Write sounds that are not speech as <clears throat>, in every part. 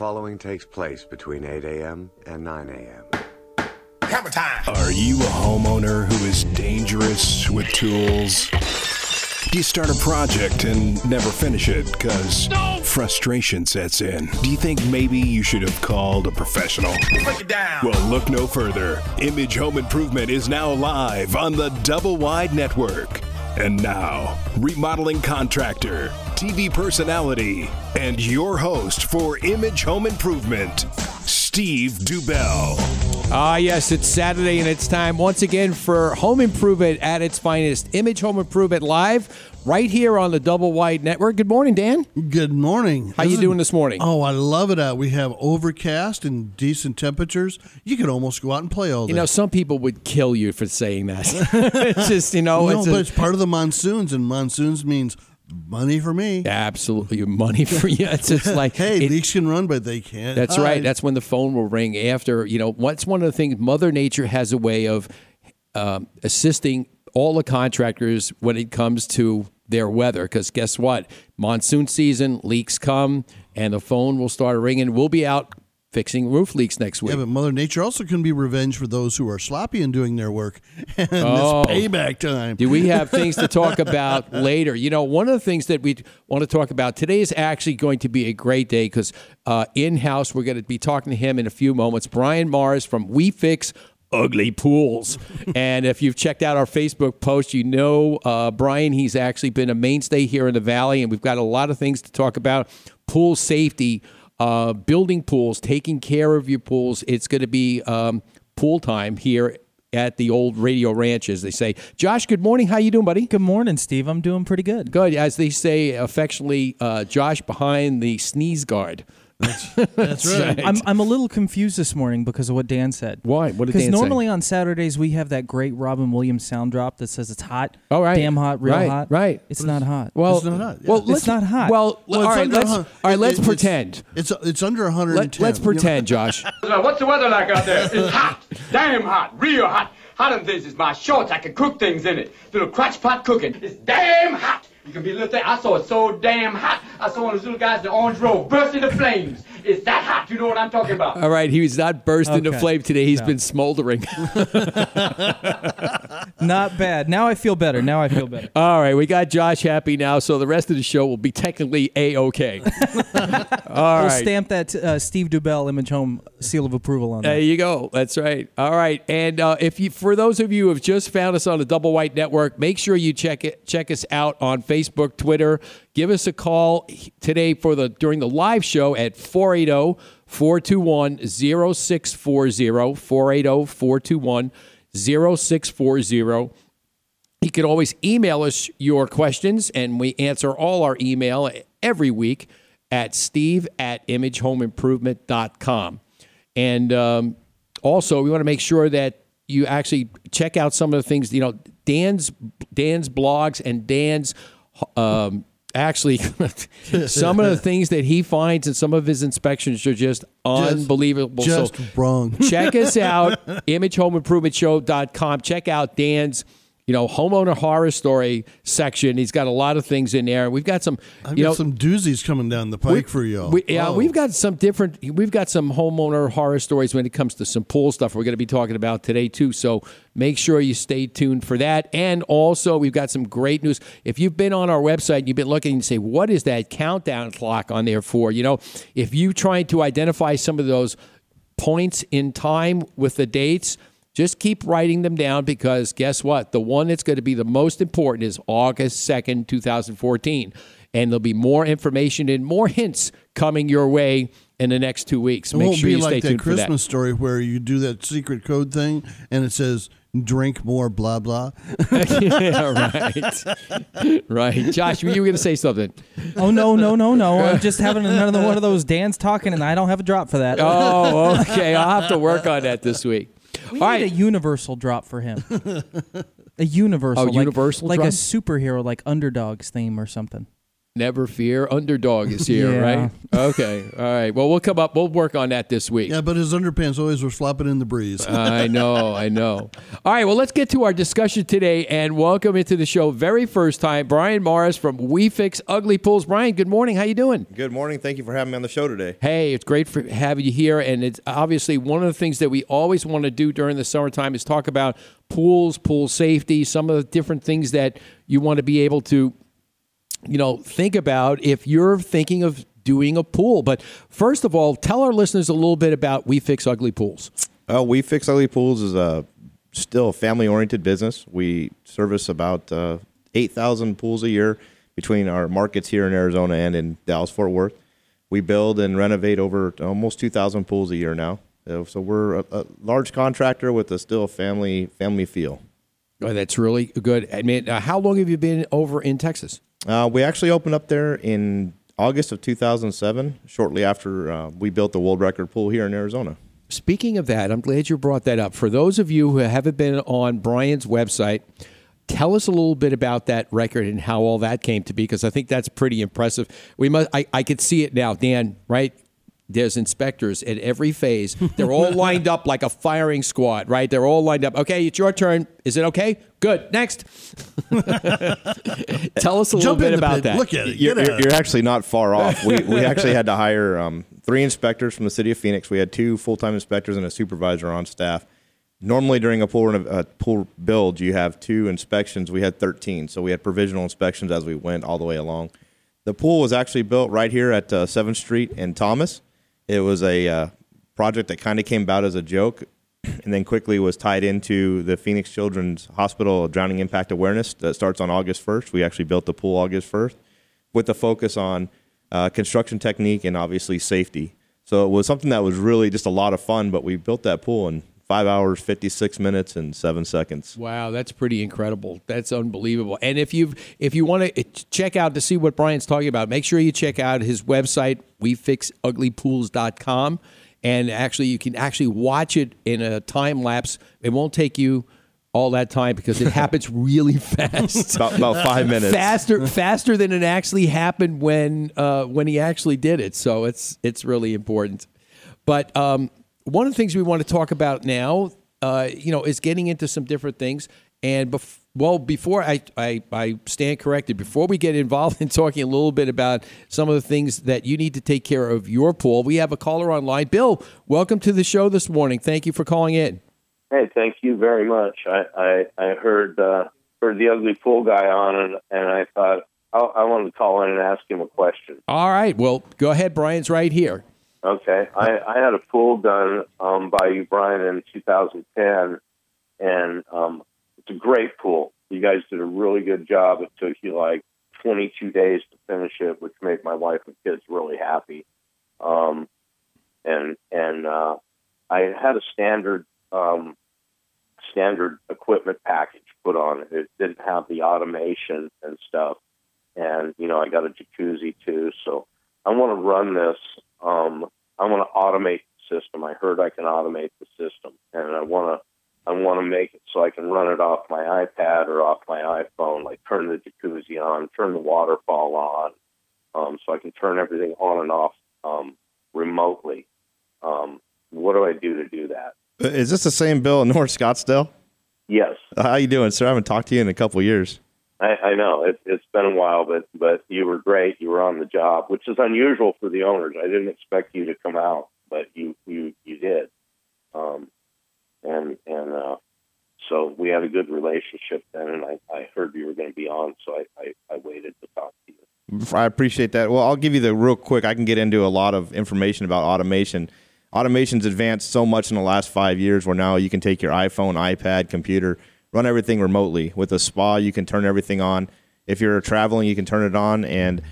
following takes place between 8 a.m. and 9 a.m. Hammer time. Are you a homeowner who is dangerous with tools? Do you start a project and never finish it because frustration sets in? Do you think maybe you should have called a professional? Break it down. Well, look no further. Image Home Improvement is now live on the Double Wide Network. And now, remodeling contractor, TV personality, and your host for Image Home Improvement, Steve Dubell. Ah, yes, it's Saturday and it's time once again for Home Improvement at its finest. Image Home Improvement live right here on the Double Wide Network. Good morning, Dan. Good morning. How you doing this morning? Oh, I love it out. We have overcast and decent temperatures. You could almost go out and play all day. You know, some people would kill you for saying that. <laughs> it's just, you know, no, it's but a- it's part of the monsoons, and monsoons means money for me. absolutely money for you. <laughs> It's just <laughs> like Hey, it- leaks can run, but they can't. That's hide. right. That's when the phone will ring after, you know, what's one of the things Mother Nature has a way of um, assisting all the contractors when it comes to their weather. Because guess what? Monsoon season, leaks come, and the phone will start ringing. We'll be out fixing roof leaks next week. Yeah, but Mother Nature also can be revenge for those who are sloppy in doing their work. <laughs> and Oh. it's payback time. Do we have <laughs> things to talk about later? You know, one of the things that we want to talk about today is actually going to be a great day because uh, in house, we're going to be talking to him in a few moments. Brian Morris from We Fix Ugly Pools. <laughs> and if you've checked out our Facebook post, you know uh, Brian, he's actually been a mainstay here in the Valley, and we've got a lot of things to talk about pool safety. Uh, building pools, taking care of your pools. It's going to be um, pool time here at the old radio ranch, as they say. Josh, good morning. How you doing, buddy? Good morning, Steve. I'm doing pretty good. Good. As they say affectionately, uh, Josh behind the sneeze guard. That's <laughs> right. I'm, I'm a little confused this morning because of what Dan said. Why? What did Because Dan say? normally on Saturdays we have that great Robin Williams sound drop that says it's hot. Oh, right. Damn hot, real Right, hot. right. It's not hot. Well, It's not hot, yeah. well, It's let's, not hot. Well, Well, all it's right. under Let's a all hun- right. it- Let's it's- pretend. It's it's under 110. Let, let's pretend, Josh. <laughs> Now, What's the weather like out there? It's hot. Damn hot. Real hot. Hot in this is my shorts. I can cook things in it. Little crotch pot cooking. It's damn hot. You can be a little thing. I saw it so damn hot. I saw one of those little guys in the orange robe burst into flames. It's that hot. You know what I'm talking about. All right, he was not burst into Okay. flame today. He's No. been smoldering. <laughs> Not bad. Now I feel better. Now I feel better. All right, we got Josh happy now, so the rest of the show will be technically a okay. <laughs> All we'll right. stamp that uh, Steve Dubell Image Home seal of approval on There that. you go. That's right. All right. And uh, if you, for those of you who have just found us on the Double Wide Network, make sure you check it, check us out on Facebook, Twitter. Give us a call today for the during the live show at 480 421 0640 480 421 0640. You can always email us your questions, and we answer all our email every week at steve at imagehomeimprovement.com. And um, also, we want to make sure that you actually check out some of the things, you know, Dan's Dan's blogs and Dan's um, actually <laughs> some of the things that he finds and some of his inspections are just unbelievable. just so wrong. check us <laughs> out, imagehomeimprovement.show.com. Check out Dan's, you know, homeowner horror story section. He's got a lot of things in there. We've got some, I've you got know, some doozies coming down the pike for y'all. we, yeah, Oh. we've got some different. We've got some homeowner horror stories when it comes to some pool stuff. We're going to be talking about today too. So make sure you stay tuned for that. And also, we've got some great news. If you've been on our website, and you've been looking and say, "What is that countdown clock on there for?" You know, if you're trying to identify some of those points in time with the dates. Just keep writing them down because guess what? The one that's going to be the most important is August 2nd, 2014. And there'll be more information and more hints coming your way in the next two weeks. It Make won't sure be you stay like that tuned Christmas story where you do that secret code thing and it says drink more blah blah. <laughs> yeah, right. <laughs> right. Josh, you were going to say something. Oh no, no, no, no! I'm just having another one of those Dan's talking, and I don't have a drop for that. Oh, <laughs> okay. I'll have to work on that this week. We All need right. a universal drop for him. <laughs> a universal, Oh, like, universal like drop? a superhero, like Underdog's theme or something. Never fear, underdog is here, Yeah. right? Okay, all right. Well, we'll come up. We'll work on that this week. Yeah, but his underpants always were flopping in the breeze. I know, I know. All right, well, let's get to our discussion today and welcome into the show, very first time, Brian Morris from We Fix Ugly Pools. Brian, good morning. How you doing? Good morning. Thank you for having me on the show today. Hey, it's great for having you here, and it's obviously one of the things that we always want to do during the summertime is talk about pools, pool safety, some of the different things that you want to be able to, you know, think about if you're thinking of doing a pool. But first of all, tell our listeners a little bit about We Fix Ugly Pools. Uh, we Fix Ugly Pools is a still family oriented business. We service about uh, 8,000 pools a year between our markets here in Arizona and in Dallas Fort Worth. We build and renovate over almost 2,000 pools a year now. Uh, So we're a, a large contractor with a still family family feel. Oh, that's really good. I mean, uh, how long have you been over in Texas? Uh, we actually opened up there in August of 2007, shortly after uh, we built the world record pool here in Arizona. Speaking of that, I'm glad you brought that up. For those of you who haven't been on Brian's website, tell us a little bit about that record and how all that came to be, because I think that's pretty impressive. We must. I, I could see it now, Dan. Right? There's inspectors at every phase. They're all <laughs> lined up like a firing squad, right? They're all lined up. Okay, it's your turn. Is it okay? Good. Next. <laughs> tell us a little Jump bit about pit. that. Look at it. You're, you're, you're actually not far off. We, <laughs> we actually had to hire um, three inspectors from the city of Phoenix. We had two full time inspectors and a supervisor on staff. Normally, during a pool, reno- uh, pool build, you have two inspections. We had 13. So we had provisional inspections as we went all the way along. The pool was actually built right here at uh, 7th Street in Thomas. It was a uh, project that kind of came about as a joke <clears throat> and then quickly was tied into the Phoenix Children's Hospital Drowning Impact Awareness that starts on August 1st. We actually built the pool August 1st with the focus on uh, construction technique and obviously safety. So it was something that was really just a lot of fun, but we built that pool in five hours, 56 minutes, and seven seconds. Wow, that's pretty incredible. That's unbelievable. And if you if you want to check out to see what Brian's talking about, make sure you check out his website wefixuglypools.com and actually you can actually watch it in a time lapse. It won't take you all that time because it <laughs> happens really fast. About, about five <laughs> minutes. faster <laughs> faster than it actually happened when uh, when he actually did it. So it's it's really important. But um, one of the things we want to talk about now, uh, you know, is getting into some different things. And bef- well, before I, I I stand corrected, before we get involved in talking a little bit about some of the things that you need to take care of your pool, we have a caller online. Bill, welcome to the show this morning. Thank you for calling in. Hey, thank you very much. I I, I heard uh, heard the ugly pool guy on, and and I thought I, I wanted to call in and ask him a question. All right, well, go ahead. Brian's right here. Okay, I, I had a pool done um, by you, Brian, in 2010, and um, it's a great pool. You guys did a really good job. It took you like 22 days to finish it, which made my wife and kids really happy. Um, and and uh, I had a standard um, standard equipment package put on. It It didn't have the automation and stuff. And you know, I got a jacuzzi too, so I want to run this. Um, I want to automate the system. I heard I can automate the system, and I want to. I want to make it so I can run it off my iPad or off my iPhone, like turn the jacuzzi on, turn the waterfall on, um, so I can turn everything on and off um, remotely. Um, what do I do to do that? Uh, this the same Bill in North Scottsdale? Yes, Uh, How you doing, sir? I haven't talked to you in a couple years. I, I know it, it's been a while, but but you were great. You were on the job, which is unusual for the owners. I didn't expect you to come out, but you you you did, um, and and uh, so we had a good relationship then. And I, I heard you were going to be on, so I, I I waited to talk to you. I appreciate that. Well, I'll give you the real quick. I can get into a lot of information about automation. Automation's advanced so much in the last five years where now you can take your iPhone, iPad, computer, run everything remotely. With a spa, you can turn everything on. If you're traveling, you can turn it on and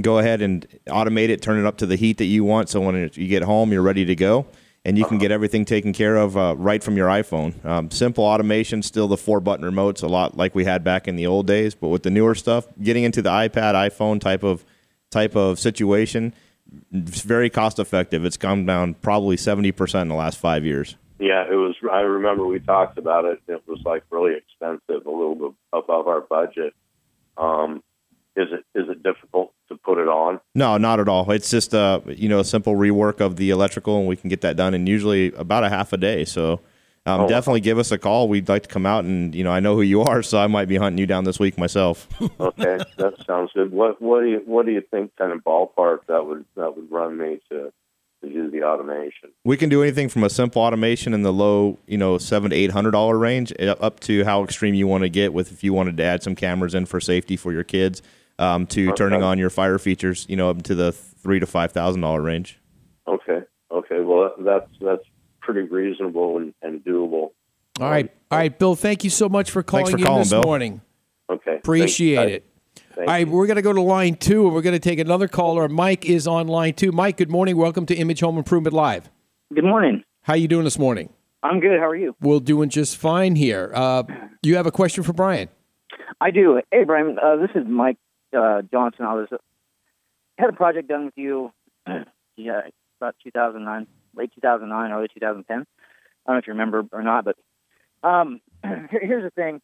go ahead and automate it, turn it up to the heat that you want. So when you get home, you're ready to go. And you can get everything taken care of uh, right from your iPhone. Um, simple automation, still the four button remotes, a lot like we had back in the old days. But with the newer stuff, getting into the iPad, iPhone type of type of situation, it's very cost effective. It's come down probably seventy percent in the last five years. Yeah, it was. I remember we talked about it. It was like really expensive, a little bit above our budget. Um, Is it is it difficult to put it on? No, not at all. It's just uh, you know a simple rework of the electrical, and we can get that done in usually about a half a day. So um, Oh. definitely give us a call. We'd like to come out, and you know I know who you are, so I might be hunting you down this week myself. <laughs> Okay, that sounds good. What what do you what do you think kind of ballpark that would that would run me to to do the automation? we can do anything from a simple automation in the low, you know, seven to eight hundred dollar range, uh, up to how extreme you want to get with if you wanted to add some cameras in for safety for your kids, um, to turning on your fire features, you know, up to the three to five thousand dollar range. Okay, okay. Well, that's that's pretty reasonable and, and doable. All right, all right, Bill. Thank you so much for calling for in calling, this Bill. morning. Okay, Appreciate Thank- it. Thank All right, you. we're going to go to line two, and we're going to take another caller. Mike is on line two. Mike, good morning. Welcome to Image Home Improvement Live. Good morning. How you doing this morning? I'm good. How are you? We're doing just fine here. Uh, you have a question for Brian? I do. Hey, Brian. Uh, this is Mike uh, Johnson. I was uh, had a project done with you. <clears throat> yeah, about 2009, late 2009, early 2010. I don't know if you remember or not, but um, <clears throat> here, here's the thing.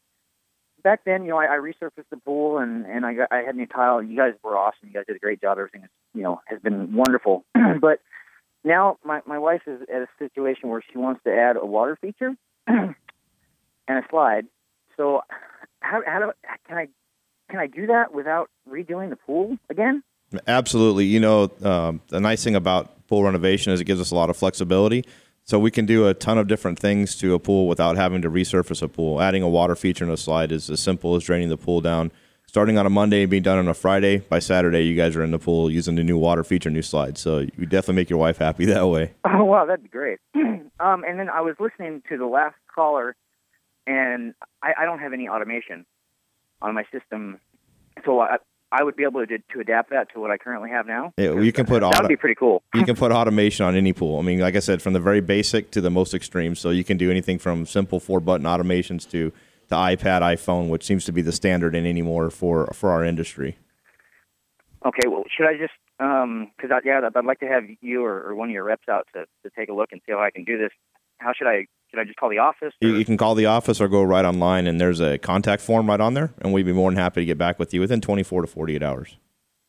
Back then, you know, I, I resurfaced the pool and and I got I had new tile. You guys were awesome. You guys did a great job. Everything is, you know, has been wonderful. <clears throat> but now my my wife is at a situation where she wants to add a water feature <clears throat> and a slide. So how how do can I can I do that without redoing the pool again? Absolutely. You know, um, the nice thing about pool renovation is it gives us a lot of flexibility. So we can do a ton of different things to a pool without having to resurface a pool. Adding a water feature in a slide is as simple as draining the pool down. Starting on a Monday and being done on a Friday, by Saturday you guys are in the pool using the new water feature, new slide. So you definitely make your wife happy <laughs> that way. <laughs> Oh wow, that'd be great. <clears throat> um, and then I was listening to the last caller, and I, I don't have any automation on my system, so I I would be able to to adapt that to what I currently have now. Yeah, you can put that would be pretty cool. you can <laughs> put automation on any pool. I mean, like I said, from the very basic to the most extreme. So you can do anything from simple four button automations to the iPad, iPhone, which seems to be the standard in anymore for for our industry. Okay, well, should I just um, because I, yeah, I'd I'd like to have you or, or one of your reps out to, to take a look and see how I can do this. How should I should I just call the office? You, you can call the office or go right online, and there's a contact form right on there, and we'd be more than happy to get back with you within 24 to 48 hours.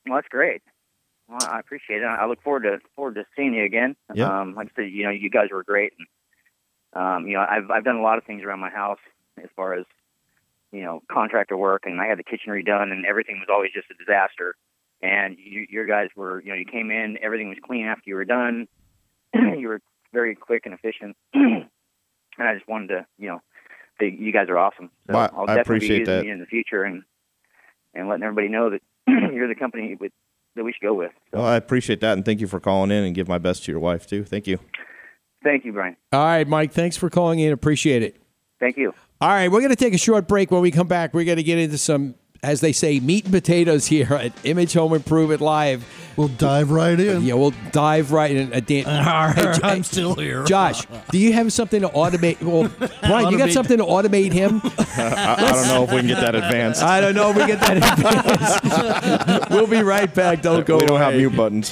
Well, that's great. Well, I appreciate it. I look forward to forward to seeing you again. Yeah. Um, like I said, you know, you guys were great, and um, you know, I've I've done a lot of things around my house as far as you know contractor work, and I had the kitchen redone, and everything was always just a disaster. And you, your guys were, you know, you came in, everything was clean after you were done. <clears throat> you were very quick and efficient, <clears throat> and I just wanted to, you know, say you guys are awesome. So Well, I'll I definitely appreciate be using that. you in the future, and and letting everybody know that <clears throat> you're the company with that we should go with. Well, I appreciate that, and thank you for calling in and give my best to your wife too. Thank you. Thank you, Brian. All right, Mike. Thanks for calling in. Appreciate it. Thank you. All right, we're going to take a short break. When we come back, we're going to get into some, as they say, meat and potatoes here at Image Home Improvement Live. We'll dive right in. Yeah, we'll dive right in. Uh, Dan, <laughs> Hey, I'm still here. Josh, do you have something to automate? Well, <laughs> Brian, you got something to automate him? <laughs> I, I don't know if we can get that advanced. I don't know if we get that advanced. we'll be right back. Don't go we don't have mute buttons.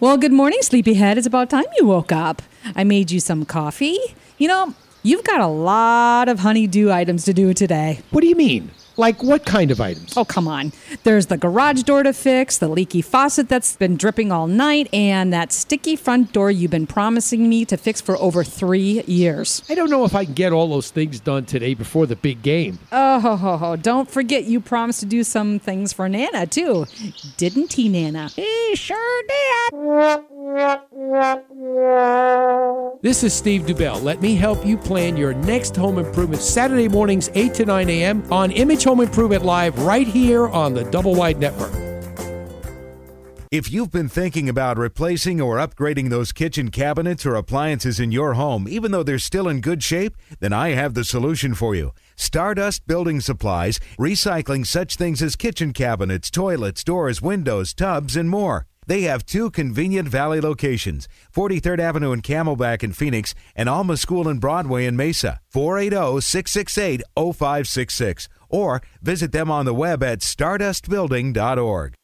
Well, good morning, sleepyhead. It's about time you woke up. I made you some coffee. You know, you've got a lot of honeydew items to do today. What do you mean? Like what kind of items? Oh, come on. There's the garage door to fix, the leaky faucet that's been dripping all night, and that sticky front door you've been promising me to fix for over three years. I don't know if I can get all those things done today before the big game. Oh, ho, ho, ho. don't forget you promised to do some things for Nana, too. Didn't he, Nana? He sure did. This is Steve Dubell. Let me help you plan your next home improvement Saturday mornings, 8 to 9 a.m. on Image Home Improvement Live right here on the Double Wide Network. If you've been thinking about replacing or upgrading those kitchen cabinets or appliances in your home, even though they're still in good shape, then I have the solution for you. Stardust Building Supplies, recycling such things as kitchen cabinets, toilets, doors, windows, tubs, and more. They have two convenient Valley locations 43rd Avenue in Camelback in Phoenix and Alma School and Broadway in Mesa. 480 668 0566 or visit them on the web at stardustbuilding.org.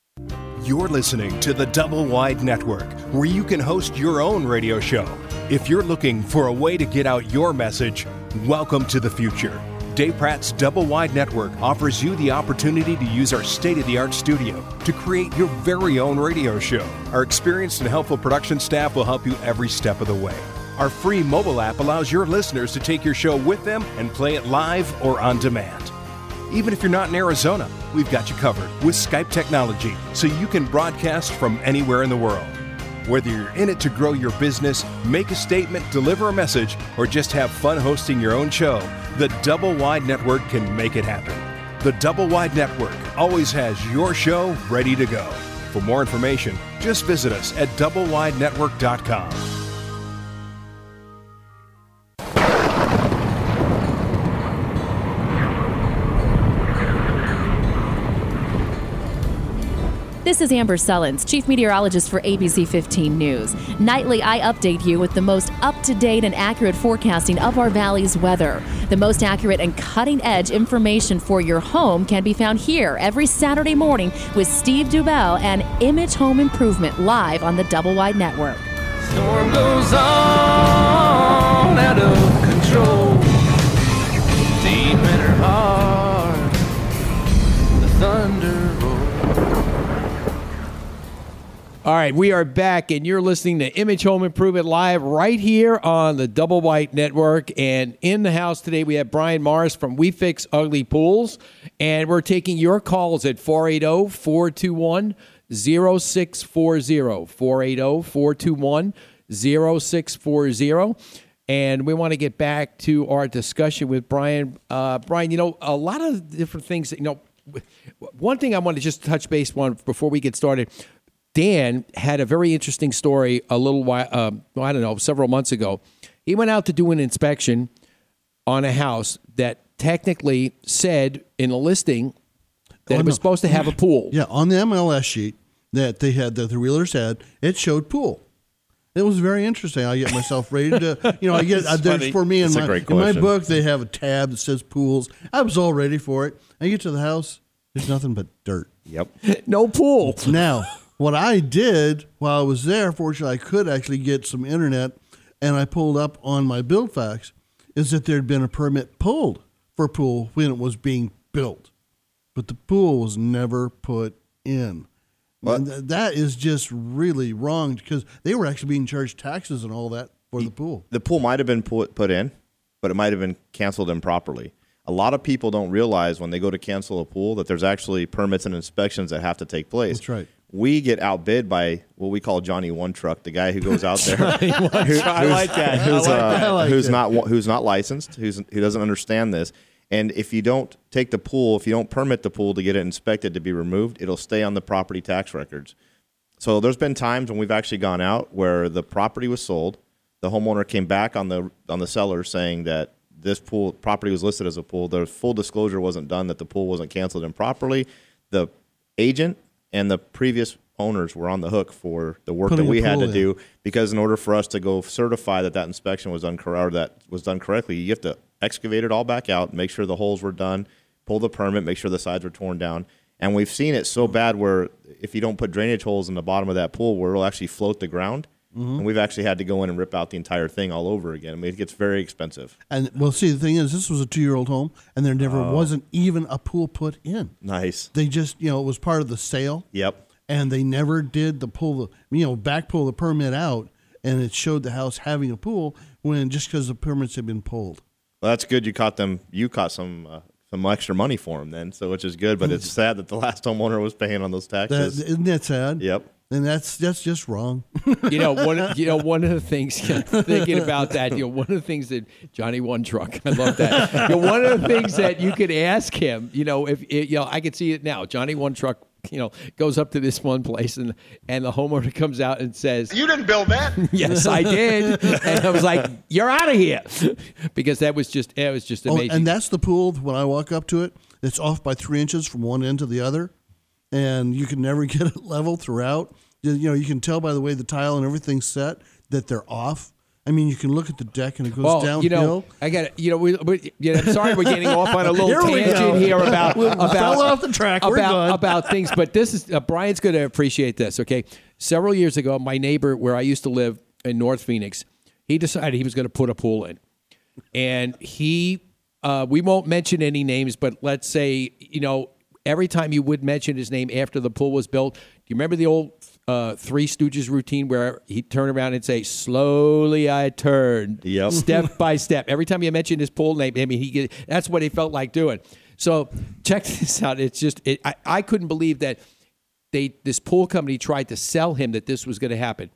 You're listening to the Double Wide Network, where you can host your own radio show. If you're looking for a way to get out your message, welcome to the future. Dave Pratt's Double Wide Network offers you the opportunity to use our state of the art studio to create your very own radio show. Our experienced and helpful production staff will help you every step of the way. Our free mobile app allows your listeners to take your show with them and play it live or on demand. Even if you're not in Arizona, we've got you covered with Skype technology so you can broadcast from anywhere in the world. Whether you're in it to grow your business, make a statement, deliver a message, or just have fun hosting your own show, the Double Wide Network can make it happen. The Double Wide Network always has your show ready to go. For more information, just visit us at doublewidenetwork.com. This is Amber Sullins, Chief Meteorologist for ABC 15 News. Nightly, I update you with the most up to date and accurate forecasting of our valley's weather. The most accurate and cutting edge information for your home can be found here every Saturday morning with Steve Dubell and Image Home Improvement live on the Double Wide Network. Storm goes on All right, we are back, and you're listening to Image Home Improvement Live right here on the Double Wide Network. And in the house today, we have Brian Morris from We Fix Ugly Pools. And we're taking your calls at 480 421 0640. 480 421 0640. And we want to get back to our discussion with Brian. Uh, Brian, you know, a lot of different things, you know, one thing I want to just touch base on before we get started. Dan had a very interesting story a little while, um, I don't know, several months ago. He went out to do an inspection on a house that technically said in a listing that it was supposed to have a pool. <laughs> Yeah, on the MLS sheet that they had, that the realtors had, it showed pool. It was very interesting. I get myself ready to, you know, I get <laughs> uh, there's for me in my in my book they have a tab that says pools. I was all ready for it. I get to the house, there's nothing but dirt. Yep. <laughs> no pool. Now, what I did while I was there, fortunately, I could actually get some internet, and I pulled up on my BuildFax, is that there had been a permit pulled for a pool when it was being built, but the pool was never put in. And th- that is just really wrong because they were actually being charged taxes and all that for the pool. The pool might have been put put in, but it might have been canceled improperly. A lot of people don't realize when they go to cancel a pool that there's actually permits and inspections that have to take place. That's right. We get outbid by what we call Johnny One Truck, the guy who goes out there. <laughs> Who- I who's- like that. I Who's, like uh, that. I like who's not who's not licensed, who's who doesn't understand this. And if you don't take the pool, if you don't permit the pool to get it inspected to be removed, it'll stay on the property tax records. So there's been times when we've actually gone out where the property was sold, the homeowner came back on the on the seller saying that this pool property was listed as a pool. The full disclosure wasn't done that the pool wasn't canceled improperly. The agent and the previous owners were on the hook for the work Putting that we had to in. do because in order for us to go certify that that inspection was done or that was done correctly, you have to excavate it all back out, make sure the holes were done, pull the permit, make sure the sides were torn down. And we've seen it so bad where if you don't put drainage holes in the bottom of that pool, where it'll actually float the ground. Mhm. And we've actually had to go in and rip out the entire thing all over again. I mean, it gets very expensive. And well, see, the thing is, this was a two-year-old home, and there never Oh. wasn't even a pool put in. Nice. They just, you know, it was part of the sale. Yep. and they never did the pull the you know back pull the permit out and it showed the house having a pool when just because the permits had been pulled Well, that's good. You caught them. You caught some uh, some extra money for him then, so which is good. But it's sad that the last homeowner was paying on those taxes. isn't that sad? Yep. And that's that's just wrong. you know one of, you know <laughs> one of the things <laughs> thinking about that you know one of the things that Johnny One Truck I love that. You know, one of the things that you could ask him you know if it, you know I could see it now. Johnny One Truck you know goes up to this one place and and the homeowner comes out and says You didn't build that. <laughs> yes I did. And I was like you're out of here. Because that was just it was just Oh, amazing. and that's the pool when I walk up to it. It's off by three inches from one end to the other, and you can never <laughs> get it level throughout. You, know, you can tell by the way the tile and everything's set that they're off. I mean, you can look at the deck and it goes well, downhill. you know, I got it. You know, we, we, you know, I'm sorry we're getting off on a <laughs> little Here tangent here about <laughs> We about fell off the track. We're about about things, but this is uh, Brian's going to appreciate this. Okay, several years ago, my neighbor where I used to live in North Phoenix, he decided he was going to put a pool in, and he, uh, we won't mention any names, but let's say you know every time you would mention his name after the pool was built, do you remember the old uh, Three Stooges routine where he'd turn around and say, "Slowly I turned, Yep. step <laughs> by step." Every time you mentioned his pool name, I mean, he get, that's what he felt like doing. So check this out. It's just it, I, I couldn't believe that they this pool company tried to sell him that this was going to happen.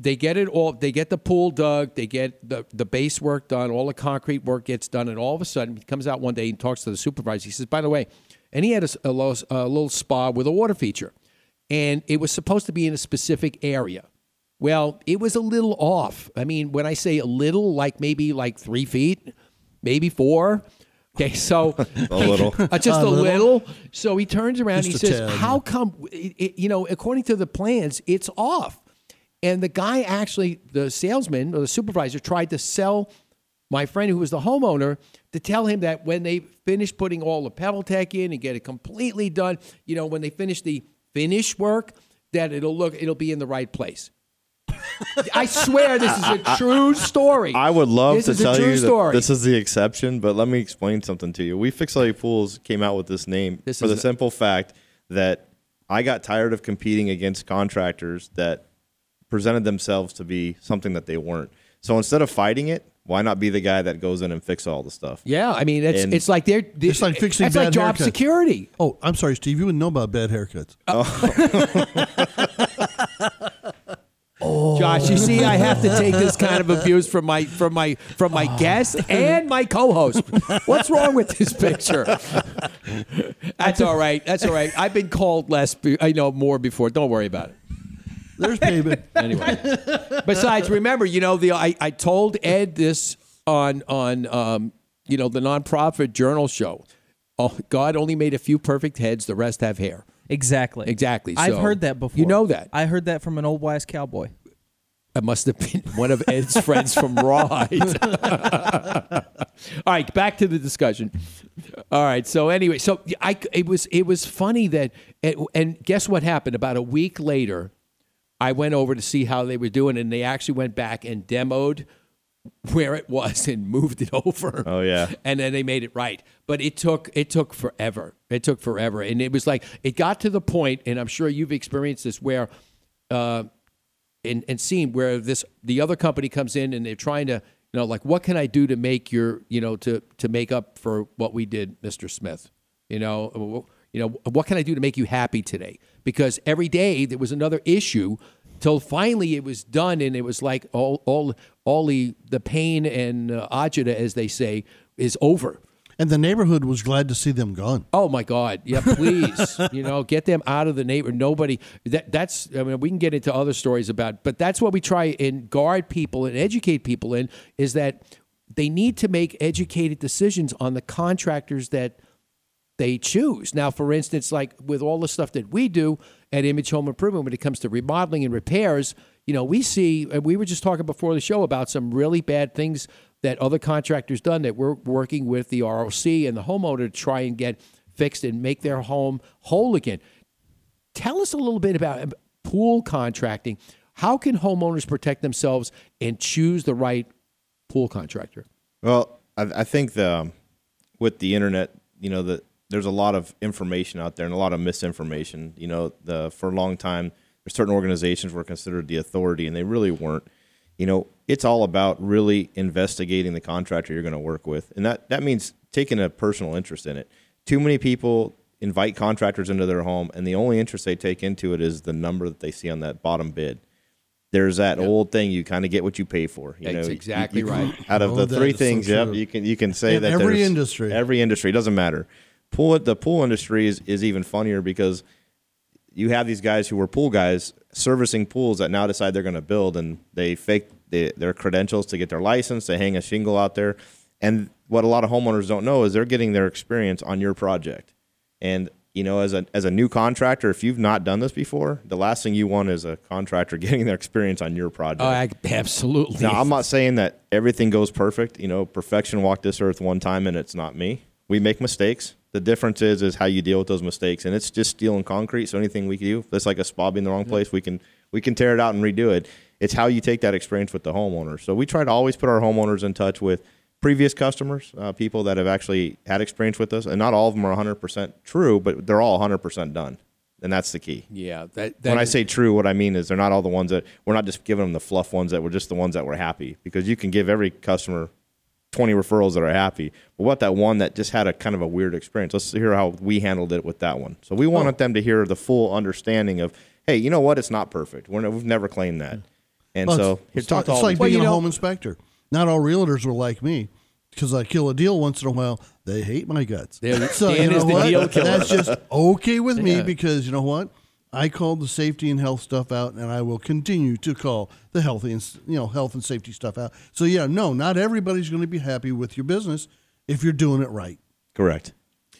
They get it all. They get the pool dug. They get the the base work done. All the concrete work gets done, and all of a sudden, he comes out one day and talks to the supervisor. He says, "By the way," and he had a, s- a little, a little spa with a water feature, and it was supposed to be in a specific area. Well, it was a little off. I mean, when I say a little, like maybe like three feet, maybe four. Okay, so <laughs> A little. <laughs> uh, just A a, little. little. So he turns around. Just he says, tad. "How come? It, it- you know, according to the plans, it's off." And the guy actually, the salesman or the supervisor, tried to sell my friend who was the homeowner to tell him that when they finish putting all the Pebble Tec in and get it completely done, you know, when they finish the finish work, that it'll look, it'll be in the right place. I swear this is a <laughs> true story. I would love This to tell you story. this is the exception, but let me explain something to you. We Fix Fixate Pools came out with this name This for the a- simple fact that I got tired of competing against contractors that presented themselves to be something that they weren't. So instead of fighting it, why not be the guy that goes in and fix all the stuff? Yeah, I mean, it's And- it's like they're, It's like fixing That's bad like job haircuts. security. Oh, I'm sorry, Steve. You wouldn't know about bad haircuts. Uh, oh, <laughs> Josh, you see, I have to take this kind of abuse from my from my from my oh. guest and my co-host. What's wrong with this picture? That's all right. That's all right. I've been called less. be- I know more before. Don't worry about it. There's payment. <laughs> Anyway, besides, remember, you know, the I, I told Ed this on on um, you know the nonprofit journal show. Oh, God only made a few perfect heads; the rest have hair. Exactly. Exactly. I've So, heard that before. You know that. I heard that from an old wise cowboy. It must have been one of Ed's <laughs> friends from Ride. <laughs> All right, back to the discussion. All right, so anyway, so I it was it was funny that and, and guess what happened? About a week later, I went over to see how they were doing, and they actually went back and demoed where it was and moved it <laughs> over. Oh yeah. and then they made it right. But it took it took forever. It took forever, and it was like it got to the point, and I'm sure you've experienced this where. Uh, and, and seen where this the other company comes in and they're trying to you know like what can I do to make your you know to to make up for what we did, Mr. Smith, you know you know what can I do to make you happy today? Because every day there was another issue till finally it was done and it was like all all all the the pain and uh, agita as they say is over. And the neighborhood was glad to see them gone. Oh my God! Yeah, please, <laughs> you know, get them out of the neighborhood. Nobody. That that's. I mean, we can get into other stories about, but that's what we try and guard people and educate people in is that they need to make educated decisions on the contractors that they choose. Now, for instance, like with all the stuff that we do at Image Home Improvement when it comes to remodeling and repairs, you know, we see, and we were just talking before the show about some really bad things that other contractors done that we're working with the ROC and the homeowner to try and get fixed and make their home whole again. Tell us a little bit about um, pool contracting. How can homeowners protect themselves and choose the right pool contractor? Well, I, I think the with the internet, you know, that there's a lot of information out there and a lot of misinformation. You know, the for a long time, there's certain organizations were considered the authority, and they really weren't. You know, it's all about really investigating the contractor you're going to work with, and that that means taking a personal interest in it. Too many people invite contractors into their home, and the only interest they take into it is the number that they see on that bottom bid. There's that old thing you kind of get what you pay for. You That's know, exactly you- right. Out of Oh, the three is so things, yep, you can you can say In that every industry. every industry it doesn't matter. Pool the pool industry is, is even funnier because you have these guys who were pool guys servicing pools that now decide they're going to build and they fake the, their credentials to get their license. They hang a shingle out there, and what a lot of homeowners don't know is they're getting their experience on your project. And you know, as a as a new contractor, if you've not done this before, the last thing you want is a contractor <laughs> getting their experience on your project. Oh, I, absolutely. Now, I'm not saying that everything goes perfect. You know, perfection walked this earth one time, and it's not me. We make mistakes. The difference is is how you deal with those mistakes, and it's just steel and concrete. So anything we can do, it's like a spot being in the wrong place, we can we can tear it out and redo it. It's how you take that experience with the homeowner. So we try to always put our homeowners in touch with previous customers, uh, people that have actually had experience with us, and not all of them are 100% true, but they're all 100% done, and that's the key. Yeah, that, that when I say true, what I mean is they're not all the ones that we're not just giving them the fluff ones that were just the ones that were happy because you can give every customer 20 referrals that are happy. But what that one that just had a kind of a weird experience? Let's hear how we handled it with that one. So we wanted oh. them to hear the full understanding of, hey, you know what? It's not perfect. We're, we've never claimed that. And Well, so it's, here, it's talk like, to it's all like these- being a home inspector. Not all realtors are like me because I kill a deal once in a while. They hate my guts. There- so Dan you know is the what? deal killer. That's just okay with me Yeah. because you know what? I called the safety and health stuff out, and I will continue to call the healthy and you know health and safety stuff out. So yeah, no, not everybody's going to be happy with your business if you're doing it right. Correct.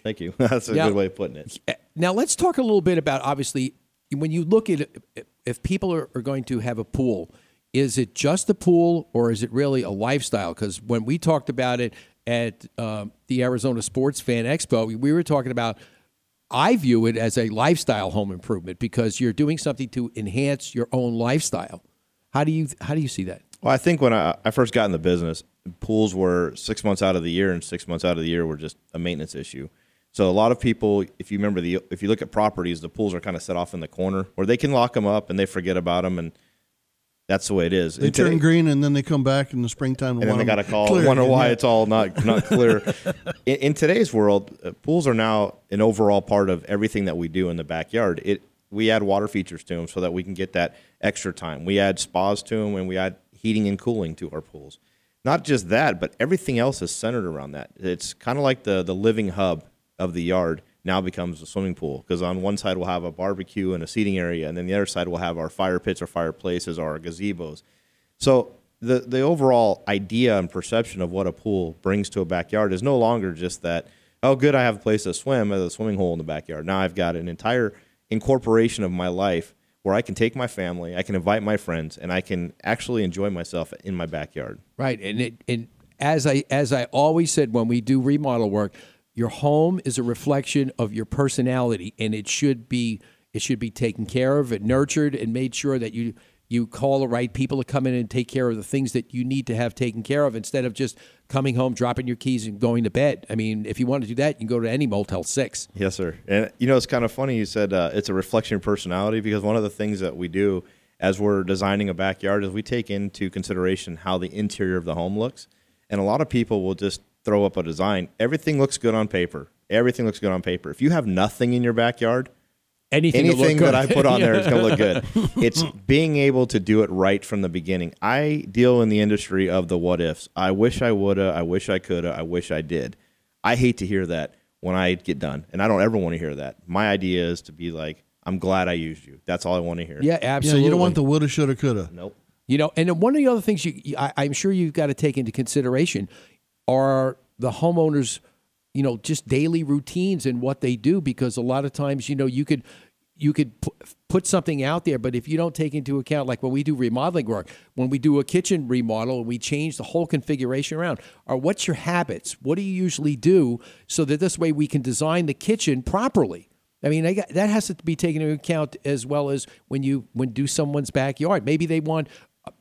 Thank you. <laughs> That's a Yeah. good way of putting it. Now let's talk a little bit about obviously when you look at it, if people are, are going to have a pool, is it just a pool or is it really a lifestyle? Because when we talked about it at um, the Arizona Sports Fan Expo, we, we were talking about. I view it as a lifestyle home improvement because you're doing something to enhance your own lifestyle. How do you how do you see that? Well, I think when I, I first got in the business, pools were six months out of the year, and six months out of the year were just a maintenance issue. So a lot of people, if you remember the, if you look at properties, the pools are kind of set off in the corner, or they can lock them up and they forget about them, and that's the way it is. They And turn today- green and then they come back in the springtime and, and then they got a call, cleared wonder why it's all not not clear. <laughs> in, in today's world, uh, pools are now an overall part of everything that we do in the backyard. It we add water features to them so that we can get that extra time. We add spas to them, and we add heating and cooling to our pools. Not just that, but everything else is centered around that. It's kind of like the the living hub of the yard now becomes a swimming pool because on one side we'll have a barbecue and a seating area, and then the other side we'll have our fire pits or fireplaces our gazebos. So the the overall idea and perception of what a pool brings to a backyard is no longer just that. Oh, good, I have a place to swim, as a swimming hole in the backyard. Now I've got an entire incorporation of my life where I can take my family, I can invite my friends, and I can actually enjoy myself in my backyard. Right, and it and as I as I always said when we do remodel work, your home is a reflection of your personality, and it should be it should be taken care of and nurtured and made sure that you you call the right people to come in and take care of the things that you need to have taken care of instead of just coming home, dropping your keys, and going to bed. I mean, if you want to do that, you can go to any Motel Six. Yes, sir. And you know, it's kind of funny you said uh, it's a reflection of personality because one of the things that we do as we're designing a backyard is we take into consideration how the interior of the home looks. And a lot of people will just throw up a design. Everything looks good on paper. Everything looks good on paper. If you have nothing in your backyard, Anything anything that. I put on there is going to look good. <laughs> It's being able to do it right from the beginning. I deal in the industry of the what ifs. I wish I woulda. I wish I coulda. I wish I did. I hate to hear that when I get done, and I don't ever want to hear that. My idea is to be like, I'm glad I used you. That's all I want to hear. Yeah, absolutely. Yeah, you don't want the woulda, shoulda, coulda. Nope. You know, and one of the other things you, you- I, I'm sure you've got to take into consideration are the homeowners, you know, just daily routines and what they do. Because a lot of times, you know, you could you could pu- put something out there, but if you don't take into account, like when we do remodeling work, when we do a kitchen remodel and we change the whole configuration around, or what's your habits? What do you usually do so that this way we can design the kitchen properly? I mean, I got, that has to be taken into account as well as when you when do someone's backyard. Maybe they want,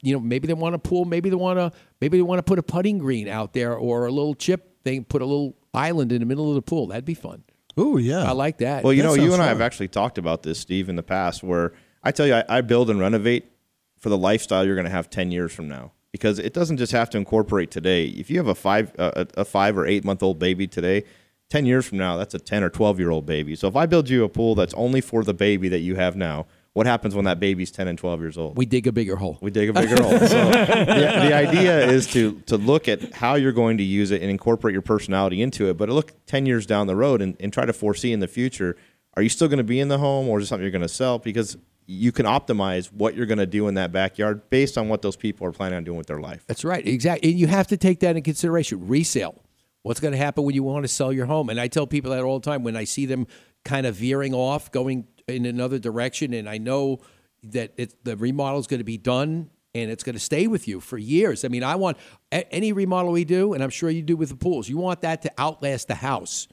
you know, maybe they want a pool. Maybe they want to maybe they want to put a putting green out there or a little chip. They put a little island in the middle of the pool. That'd be fun. Oh yeah, I like that. Well, you That know, you sounds and I have actually talked about this, Steve, in the past, where I tell you, I, I build and renovate for the lifestyle you're going to have 10 years from now. because it doesn't just have to incorporate today. If you have a five uh, a a five or eight month old baby today, ten years from now, that's a ten or twelve year old baby. So if I build you a pool that's only for the baby that you have now, what happens when that baby's ten and twelve years old? We dig a bigger hole. We dig a bigger hole. <laughs> So the, the idea is to to look at how you're going to use it and incorporate your personality into it, but look ten years down the road and, and try to foresee in the future. Are you still going to be in the home, or is it something you're going to sell? Because you can optimize what you're going to do in that backyard based on what those people are planning on doing with their life. That's right. Exactly. And you have to take that in consideration. Resale. What's going to happen when you want to sell your home? And I tell people that all the time when I see them kind of veering off, going in another direction, and I know that it, the remodel is going to be done and it's going to stay with you for years. I mean, I want any remodel we do, and I'm sure you do with the pools, you want that to outlast the house.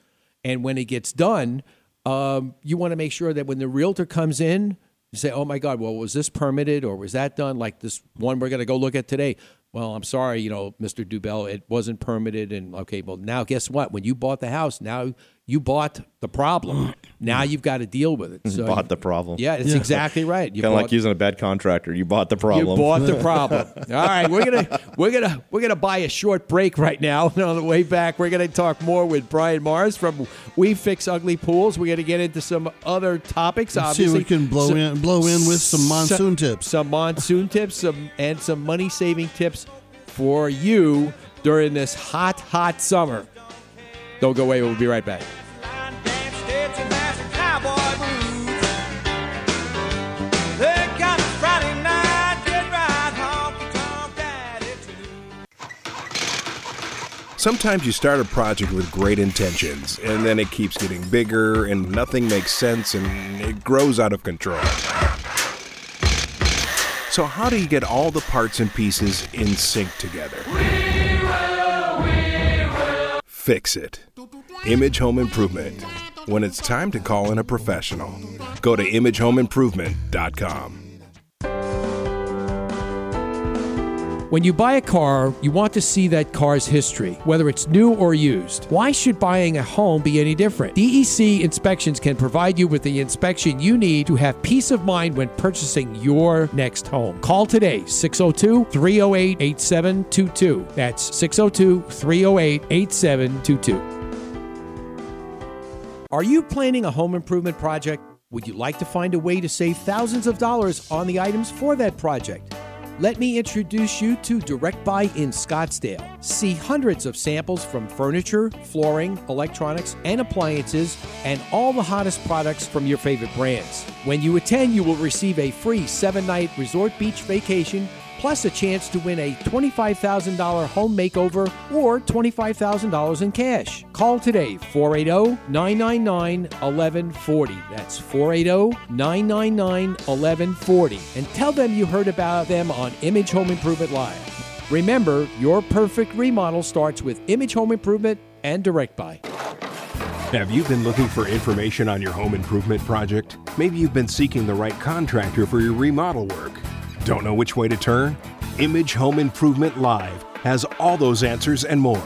And when it gets done, um, you want to make sure that when the realtor comes in, you say, "Oh my God, well, was this permitted or was that done?" Like this one we're going to go look at today. Well, I'm sorry, you know, Mr. Dubell, it wasn't permitted. And okay, well, now guess what? When you bought the house, now you bought the problem. now you've got to deal with it. So bought the problem. Yeah, it's exactly right. You kind of like using a bad contractor. You bought the problem. you bought the <laughs> problem. All right, we're gonna we're gonna we're gonna buy a short break right now. And <laughs> on the way back, we're gonna talk more with Brian Morris from We Fix Ugly Pools. We're gonna get into some other topics. Let's obviously, if we can blow Some- in blow in with some monsoon tips. some monsoon tips, some and some money saving tips for you during this hot hot summer. Don't go away. We'll be right back. Sometimes you start a project with great intentions, and then it keeps getting bigger, and nothing makes sense, and it grows out of control. So, how do you get all the parts and pieces in sync together? Fix it. Image Home Improvement. When it's time to call in a professional, go to imagehomeimprovement.com. When you buy a car, you want to see that car's history, whether it's new or used. Why should buying a home be any different? DEC Inspections can provide you with the inspection you need to have peace of mind when purchasing your next home. Call today 602 308 8722. That's 602 308 8722. Are you planning a home improvement project? Would you like to find a way to save thousands of dollars on the items for that project? Let me introduce you to Direct Buy in Scottsdale. See hundreds of samples from furniture, flooring, electronics, and appliances, and all the hottest products from your favorite brands. When you attend, you will receive a free seven night resort beach vacation, plus a chance to win a $25,000 home makeover or $25,000 in cash. Call today 480 999 1140. That's 480 999 1140. And tell them you heard about them on Image Home Improvement Live. Remember, your perfect remodel starts with Image Home Improvement and Direct Buy. Have you been looking for information on your home improvement project? Maybe you've been seeking the right contractor for your remodel work. Don't know which way to turn? Image Home Improvement Live has all those answers and more.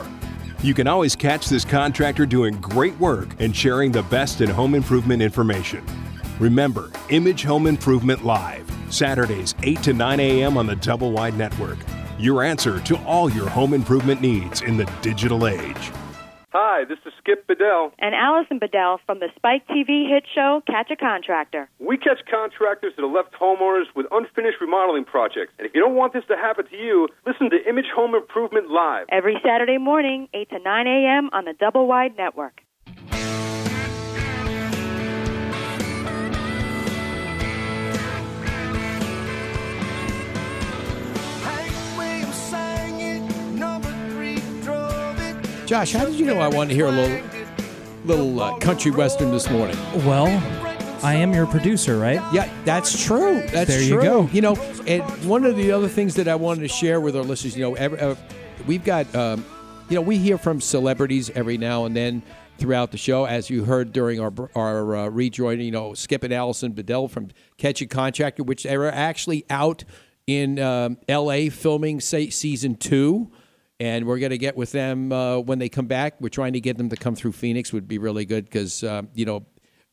You can always catch this contractor doing great work and sharing the best in home improvement information. Remember, Image Home Improvement Live, Saturdays 8 to 9 a.m. on the Double Wide Network. Your answer to all your home improvement needs in the digital age. Hi, this is Skip Bedell. And Allison Bedell from the Spike TV hit show Catch a Contractor. We catch contractors that have left homeowners with unfinished remodeling projects. And if you don't want this to happen to you, listen to Image Home Improvement Live. Every Saturday morning, 8 to 9 a.m. on the Double Wide Network. Josh, how did you know I wanted to hear a little, little uh, country western this morning? Well, I am your producer, right? Yeah, that's true. That's There you go. You know, and one of the other things that I wanted to share with our listeners, you know, every, uh, we've got, um, you know, we hear from celebrities every now and then throughout the show, as you heard during our our uh, rejoining. You know, Skip and Allison Bedell from Catch a Contractor, which they were actually out in um, L.A. filming say, season two. And we're going to get with them uh, when they come back. We're trying to get them to come through Phoenix. Would be really good because uh, you know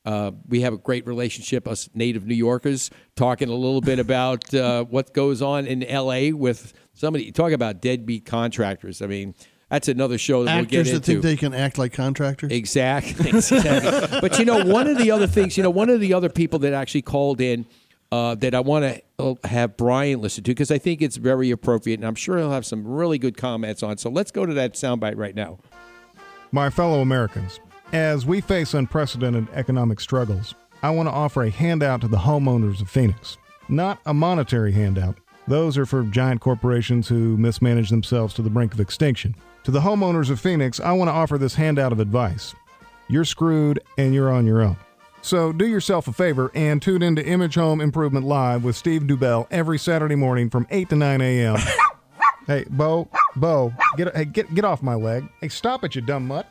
Uh, we have a great relationship, us native New Yorkers, talking a little bit about uh, what goes on in L.A. with somebody. Talk about deadbeat contractors. I mean, that's another show that we'll get into. Actors that think they can act like contractors. Exactly. <laughs> exactly. but you know, one of the other things, you know, one of the other people that actually called in uh, that I want to have Brian listen to because I think it's very appropriate, and I'm sure he'll have some really good comments on. So let's go to that soundbite right now. My fellow Americans, as we face unprecedented economic struggles, I want to offer a handout to the homeowners of Phoenix. Not a monetary handout. Those are for giant corporations who mismanage themselves to the brink of extinction. To the homeowners of Phoenix, I want to offer this handout of advice. You're screwed and you're on your own. So do yourself a favor and tune into Image Home Improvement Live with Steve Dubell every Saturday morning from 8 to 9 a.m. <laughs> hey, Bo, Bo, get hey, get get off my leg. Hey, stop it, you dumb mutt.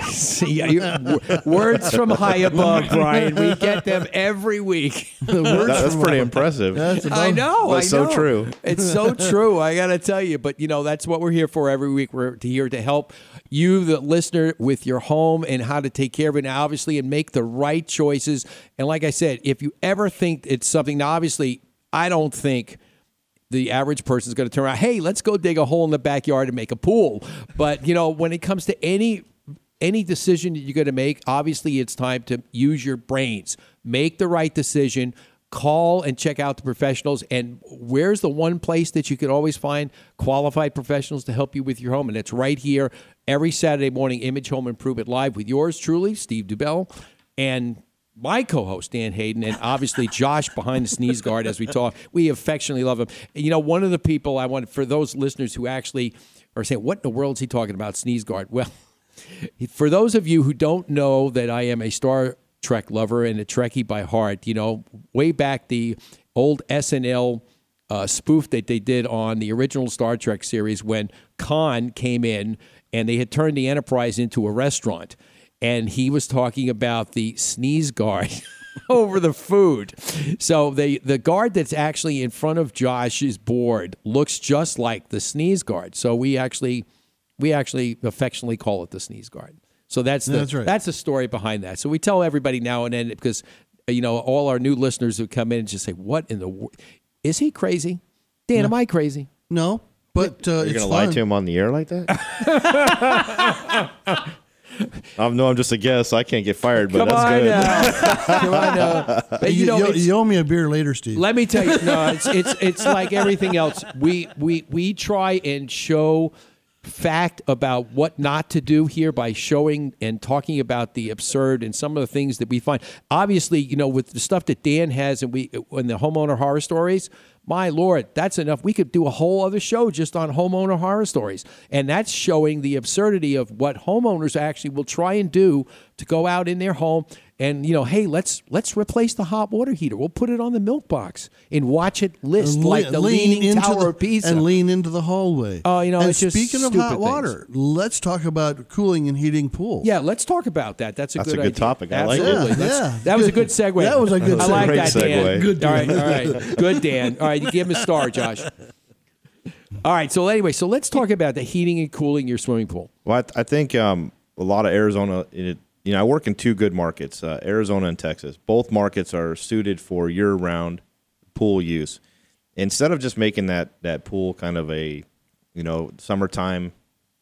See, you, words from high above, Brian. We get them every week. <laughs> That- that's pretty impressive. I know. That's I so true. It's so <laughs> true. I got to tell you. But you know, that's what we're here for every week. We're here to help you, the listener, with your home and how to take care of it, now, obviously, and make the right choices. And like I said, if you ever think it's something, now obviously, I don't think the average person is going to turn around. Hey, let's go dig a hole in the backyard and make a pool. But you know, when it comes to any any decision that you're going to make, obviously it's time to use your brains. Make the right decision. Call and check out the professionals. And where's the one place that you can always find qualified professionals to help you with your home? And it's right here every Saturday morning, Image Home Improvement Live with yours truly, Steve Dubell, and my co-host Dan Hayden, and obviously Josh behind the sneeze guard as we talk. We affectionately love him. You know, one of the people I want for those listeners who actually are saying, "What in the world is he talking about, sneeze guard?" Well, for those of you who don't know that I am a Star Trek lover and a Trekkie by heart, you know, way back the old SNL uh, spoof that they did on the original Star Trek series when Khan came in and they had turned the Enterprise into a restaurant. And he was talking about the sneeze guard <laughs> over the food. So the, the guard that's actually in front of Josh's board looks just like the sneeze guard. So we actually we actually affectionately call it the sneeze guard. So that's the That's right. that's the story behind that. So we tell everybody now and then because you know all our new listeners who come in and just say, "What in the wor- is he crazy?" Dan, am I crazy? No, but uh, You're it's gonna lie to him on the air like that? <laughs> um, no, I'm just a guest. I can't get fired, but Come that's on good. now. <laughs> Come on now. But, you know, you, it's- you owe me a beer later, Steve. Let me tell you, no, it's it's it's <laughs> like everything else. We we we try and show fact about what not to do here by showing and talking about the absurd and some of the things that we find. Obviously, you know, with the stuff that Dan has and we and the homeowner horror stories, my lord, that's enough. We could do a whole other show just on homeowner horror stories. And that's showing the absurdity of what homeowners actually will try and do to go out in their home and you know, hey, let's let's replace the hot water heater. We'll put it on the milk box and watch it list And like the lean leaning into tower the- of Pisa. and lean into the hallway. Oh, you know, and it's just speaking of stupid hot things. water, let's talk about cooling and heating pools. Yeah, let's talk about that. That's a That's good a good idea. topic. I like it. Absolutely. Yeah, yeah. That was a good segue. That was a good segue. I like Great that, Dan. segue. Good, All right, Dan. all right. Good, Dan. All right, you give him a star, Josh. All right. So anyway, so let's talk about the heating and cooling your swimming pool. Well, I, th- I think um, a lot of Arizona. It, you know, I work in two good markets, uh, Arizona and Texas. Both markets are suited for year-round pool use. Instead of just making that that pool kind of a, you know, summertime,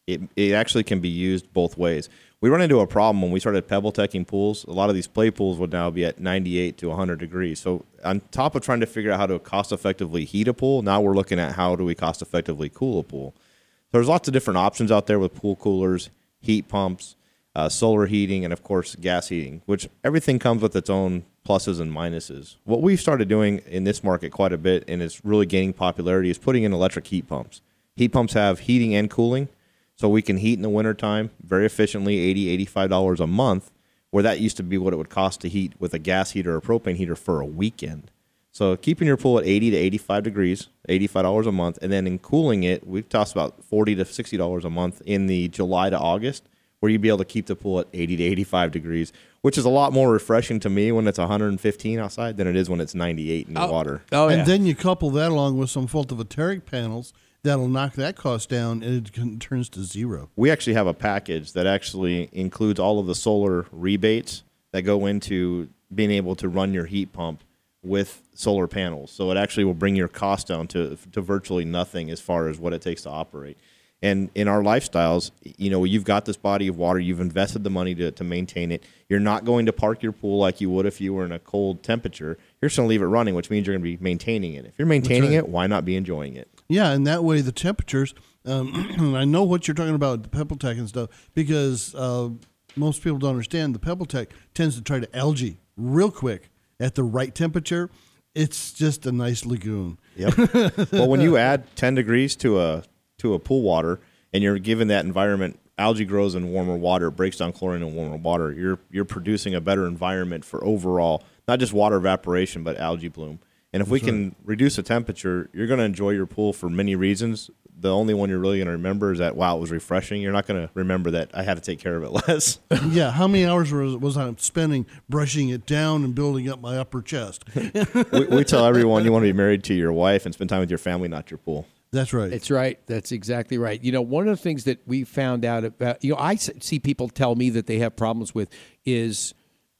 it it actually can be used both ways. We run into a problem when we started pebble teching pools. A lot of these play pools would now be at 98 to 100 degrees. So on top of trying to figure out how to cost effectively heat a pool, now we're looking at how do we cost effectively cool a pool. So There's lots of different options out there with pool coolers, heat pumps, uh, solar heating, and of course gas heating. Which everything comes with its own pluses and minuses. What we've started doing in this market quite a bit, and it's really gaining popularity, is putting in electric heat pumps. Heat pumps have heating and cooling, so we can heat in the wintertime very efficiently, 80 $85 a month, where that used to be what it would cost to heat with a gas heater or propane heater for a weekend. So keeping your pool at 80 to 85 degrees, $85 a month, and then in cooling it, we've talked about 40 to $60 a month in the July to August, where you'd be able to keep the pool at 80 to 85 degrees, which is a lot more refreshing to me when it's 115 outside than it is when it's 98 in the oh. water. Oh and then you couple that along with some photovoltaic panels that'll knock that cost down, and it can, turns to zero. we actually have a package that actually includes all of the solar rebates that go into being able to run your heat pump with solar panels. So it actually will bring your cost down to to virtually nothing as far as what it takes to operate. And in our lifestyles, you know, you've got this body of water, you've invested the money to, to maintain it. You're not going to park your pool like you would if you were in a cold temperature. You're just going to leave it running, which means you're going to be maintaining it. If you're maintaining right. it, why not be enjoying it? Yeah, and that way the temperatures. Um, <clears throat> I know what you're talking about, the Pebble Tec and stuff, because uh, most people don't understand. The Pebble Tec tends to try to algae real quick at the right temperature. It's just a nice lagoon. Yep. well, when you <laughs> add 10 degrees to a to a pool water and you're given that environment, algae grows in warmer water, breaks down chlorine in warmer water. You're you're producing a better environment for overall not just water evaporation but algae bloom. And if we That's can reduce the temperature, you're going to enjoy your pool for many reasons. The only one you're really going to remember is that wow, it was refreshing. You're not going to remember that I had to take care of it <laughs> less. <laughs> yeah, how many hours was, was I spending brushing it down and building up my upper chest? <laughs> we, we tell everyone you want to be married to your wife and spend time with your family, not your pool. That's right. That's right. That's exactly right. You know, one of the things that we found out about, you know, I see people tell me that they have problems with is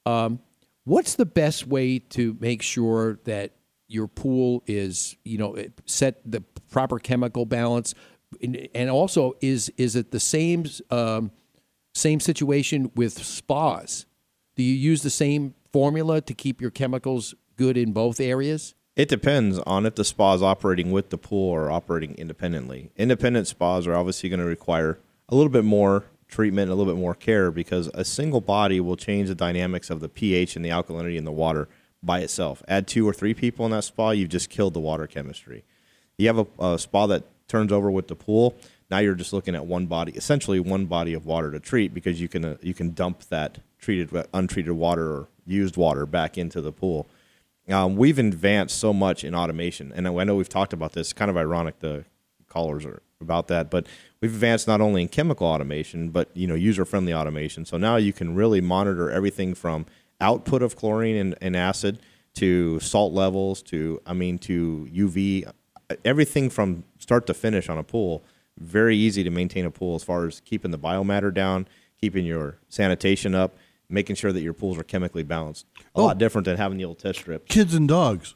um, what's the best way to make sure that your pool is, you know, set the proper chemical balance, and, also is is it the same um, same situation with spas? Do you use the same formula to keep your chemicals good in both areas? It depends on if the spa is operating with the pool or operating independently. Independent spas are obviously going to require a little bit more treatment, a little bit more care because a single body will change the dynamics of the pH and the alkalinity in the water by itself. Add two or three people in that spa, you've just killed the water chemistry. You have a, a spa that turns over with the pool. Now you're just looking at one body, essentially one body of water to treat because you can uh, you can dump that treated untreated water or used water back into the pool. Um, we've advanced so much in automation, and I know we've talked about this. Kind of ironic the callers are about that, but we've advanced not only in chemical automation, but you know user friendly automation. So now you can really monitor everything from output of chlorine and, and acid to salt levels to I mean to UV, everything from start to finish on a pool. Very easy to maintain a pool as far as keeping the biomatter down, keeping your sanitation up, making sure that your pools are chemically balanced. A Oh. lot different than having the old test strips. Kids and dogs.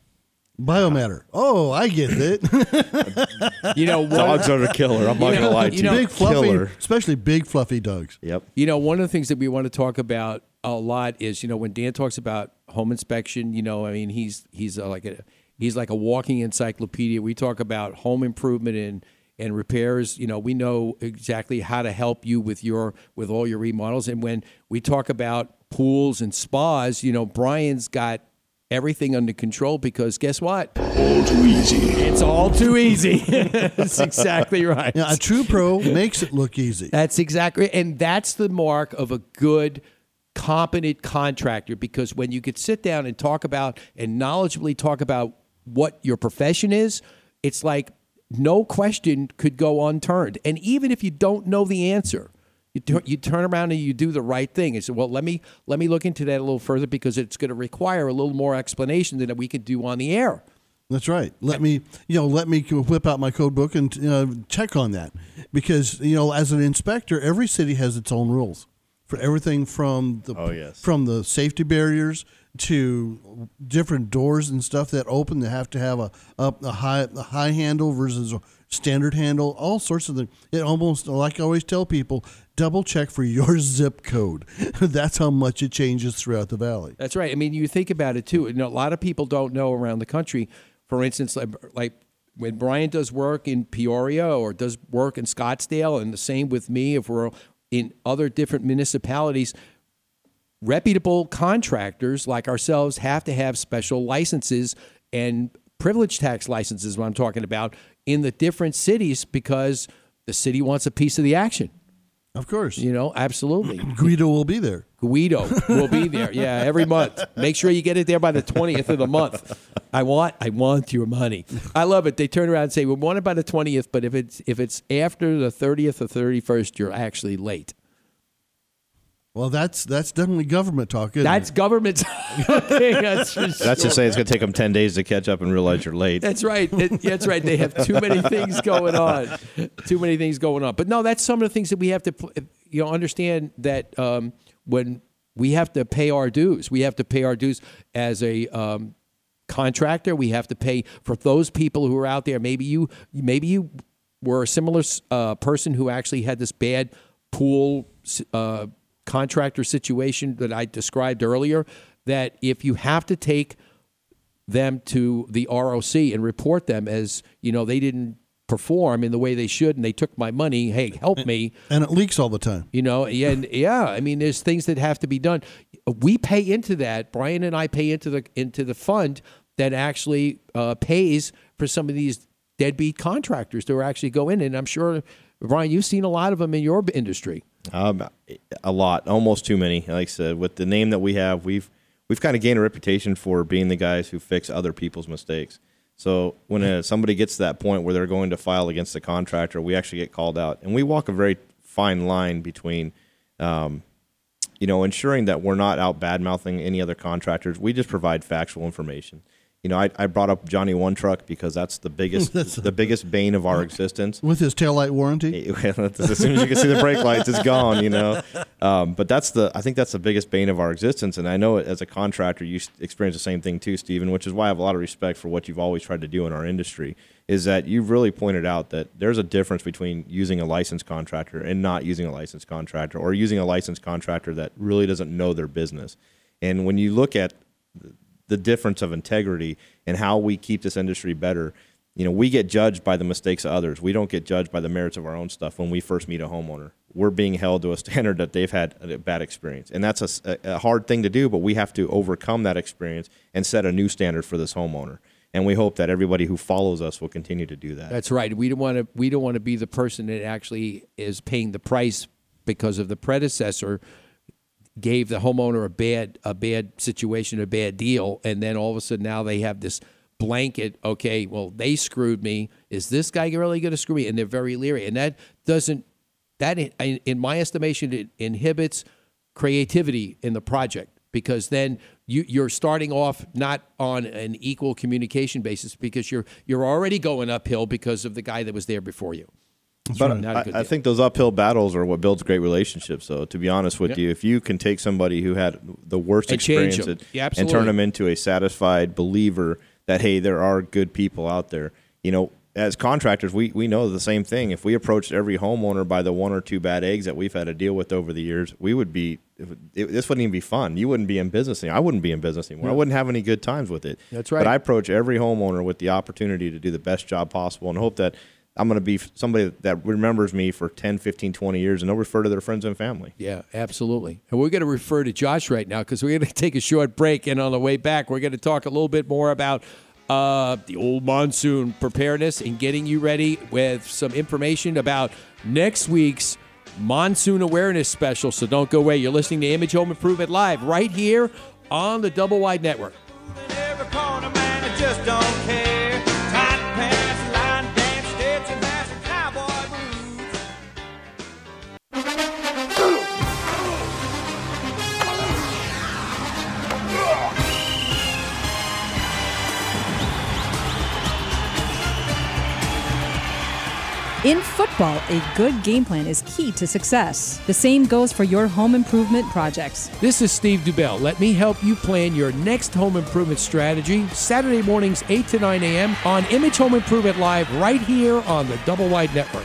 Biomatter. <laughs> Oh, I get it. <laughs> You know, one- Dogs are the killer. I'm not You gonna lie to you you. know- big fluffy, Killer. especially big fluffy dogs. Yep. You know, one of the things that we want to talk about a lot is, you know, when Dan talks about home inspection, you know, I mean, he's he's uh, like a he's like a walking encyclopedia. We talk about home improvement and and repairs. You know, we know exactly how to help you with your with all your remodels. And when we talk about pools and spas, you know, Brian's got everything under control because guess what? All too easy. It's all too easy. <laughs> That's exactly right. Yeah, a true pro makes it look easy. That's exactly, and that's the mark of a good, competent contractor. Because when you could sit down and talk about and knowledgeably talk about what your profession is, it's like no question could go unturned. And even if you don't know the answer, you, tu- you turn around and you do the right thing. And say, well, let me let me look into that a little further because it's going to require a little more explanation than we could do on the air. That's right. Let me, you know, let me whip out my code book and uh, check on that, because you know, as an inspector, every city has its own rules for everything from the Oh, yes. from the safety barriers to different doors and stuff that open. They have to have a a, a high a high handle versus a standard handle. All sorts of things. It almost like I always tell people, double check for your <laughs> zip code. <laughs> That's how much it changes throughout the valley. That's right. I mean, you think about it too. You know, a lot of people don't know around the country. For instance, like, like when Brian does work in Peoria or does work in Scottsdale, and the same with me if we're in other different municipalities, reputable contractors like ourselves have to have special licenses and privilege tax licenses. What I'm talking about in the different cities because the city wants a piece of the action. Of course. You know, absolutely. <clears throat> Guido will be there. Guido will be there. <laughs> Yeah, every month. Make sure you get it there by the twentieth of the month. I want, I want your money. I love it. They turn around and say, "We want it by the twentieth, but if it's if it's after the thirtieth or thirty first, you're actually late." Well, that's that's definitely government talk. Isn't That's it? government. talking, <laughs> that's for That's sure. just saying it's going to take them 10 days to catch up and realize you're late. That's right. It- that's right. They have too many things going on. Too many things going on. But no, that's some of the things that we have to, pl- you know, understand that um, when we have to pay our dues. We have to pay our dues as a um, contractor. We have to pay for those people who are out there. Maybe you, maybe you were a similar uh, person who actually had this bad pool uh, contractor situation that I described earlier. That if you have to take them to the ROC and report them as you know they didn't perform in the way they should and they took my money hey help me. and it leaks all the time. You know yeah and yeah i mean there's things that have to be done. We pay into that. Brian and i pay into the into the fund that actually uh, pays for some of these deadbeat contractors to actually go in and i'm sure brian you've seen a lot of them in your industry Um, a lot, almost too many. Like I said, with the name that we have, we've we've kind of gained a reputation for being the guys who fix other people's mistakes. So when uh somebody gets to that point where they're going to file against the contractor, we actually get called out, and we walk a very fine line between, um, you know, ensuring that we're not out bad mouthing any other contractors. We just provide factual information. You know, I, I brought up Johnny One Truck because that's the biggest <laughs> the biggest bane of our existence. with his taillight warranty. <laughs> as soon as you can see the brake lights, it's gone. You know, um, but that's the I think that's the biggest bane of our existence. And I know as a contractor, you experience the same thing too, Stephen. Which is why I have a lot of respect for what you've always tried to do in our industry. Is that you've really pointed out that there's a difference between using a licensed contractor and not using a licensed contractor, or using a licensed contractor that really doesn't know their business. And when you look at the difference of integrity and how we keep this industry better. You know, we get judged by the mistakes of others. We don't get judged by the merits of our own stuff when we first meet a homeowner. We're being held to a <laughs> standard that they've had a bad experience. And that's a hard thing to do, but we have to overcome that experience and set a new standard for this homeowner. And we hope that everybody who follows us will continue to do that. That's right. We don't want to. We don't want to be the person that actually is paying the price because of the predecessor gave the homeowner a bad a bad situation, a bad deal, and then all of a sudden now they have this blanket. Okay, well they screwed me. Is this guy really going to screw me? And they're very leery, and that doesn't that in, my estimation it inhibits creativity in the project because then you, you're starting off not on an equal communication basis because you're you're already going uphill because of the guy that was there before you. But Not a I, I think those uphill battles are what builds great relationships. So, to be honest with Yep. you, if you can take somebody who had the worst And experience Yeah, and turn them into a satisfied believer that hey, there are good people out there. You know, as contractors, we we know the same thing. If we approached every homeowner by the one or two bad eggs that we've had to deal with over the years, we would be. It, this wouldn't even be fun. You wouldn't be in business anymore. I wouldn't be in business anymore. I wouldn't have any good times with it. That's right. But I approach every homeowner with the opportunity to do the best job possible and hope that I'm going to be somebody that remembers me for 10, 15, 20 years and they'll refer to their friends and family. Yeah, absolutely. And we're going to refer to Josh right now because we're going <laughs> to take a short break. And on the way back, we're going to talk a little bit more about uh, the old monsoon preparedness and getting you ready with some information about next week's monsoon awareness special. So don't go away. You're listening to Image Home Improvement Live right here on the Double Wide Network. In football, a good game plan is key to success. The same goes for your home improvement projects. This is Steve Dubell. Let me help you plan your next home improvement strategy. Saturday mornings, 8 to 9 a.m. on Image Home Improvement Live right here on the Double Wide Network.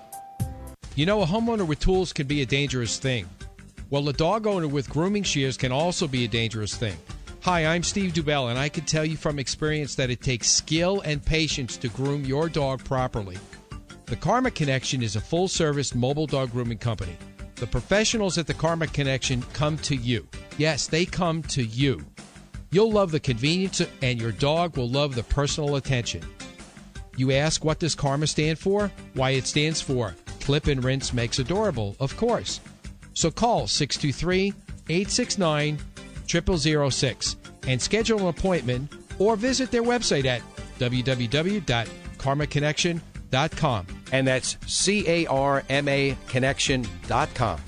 You know, a homeowner with tools can be a dangerous thing. Well, a dog owner with grooming shears can also be a dangerous thing. Hi, I'm Steve Dubell, and I can tell you from experience that it takes skill and patience to groom your dog properly. The Karma Connection is a full service mobile dog grooming company. The professionals at the Karma Connection come to you. Yes, they come to you. You'll love the convenience, and your dog will love the personal attention. You ask, what does karma stand for? Why, it stands for clip and rinse makes adorable, of course. So call 623 869 0006 and schedule an appointment or visit their website at www.karmaconnection.com. And that's C A R M A connection.com.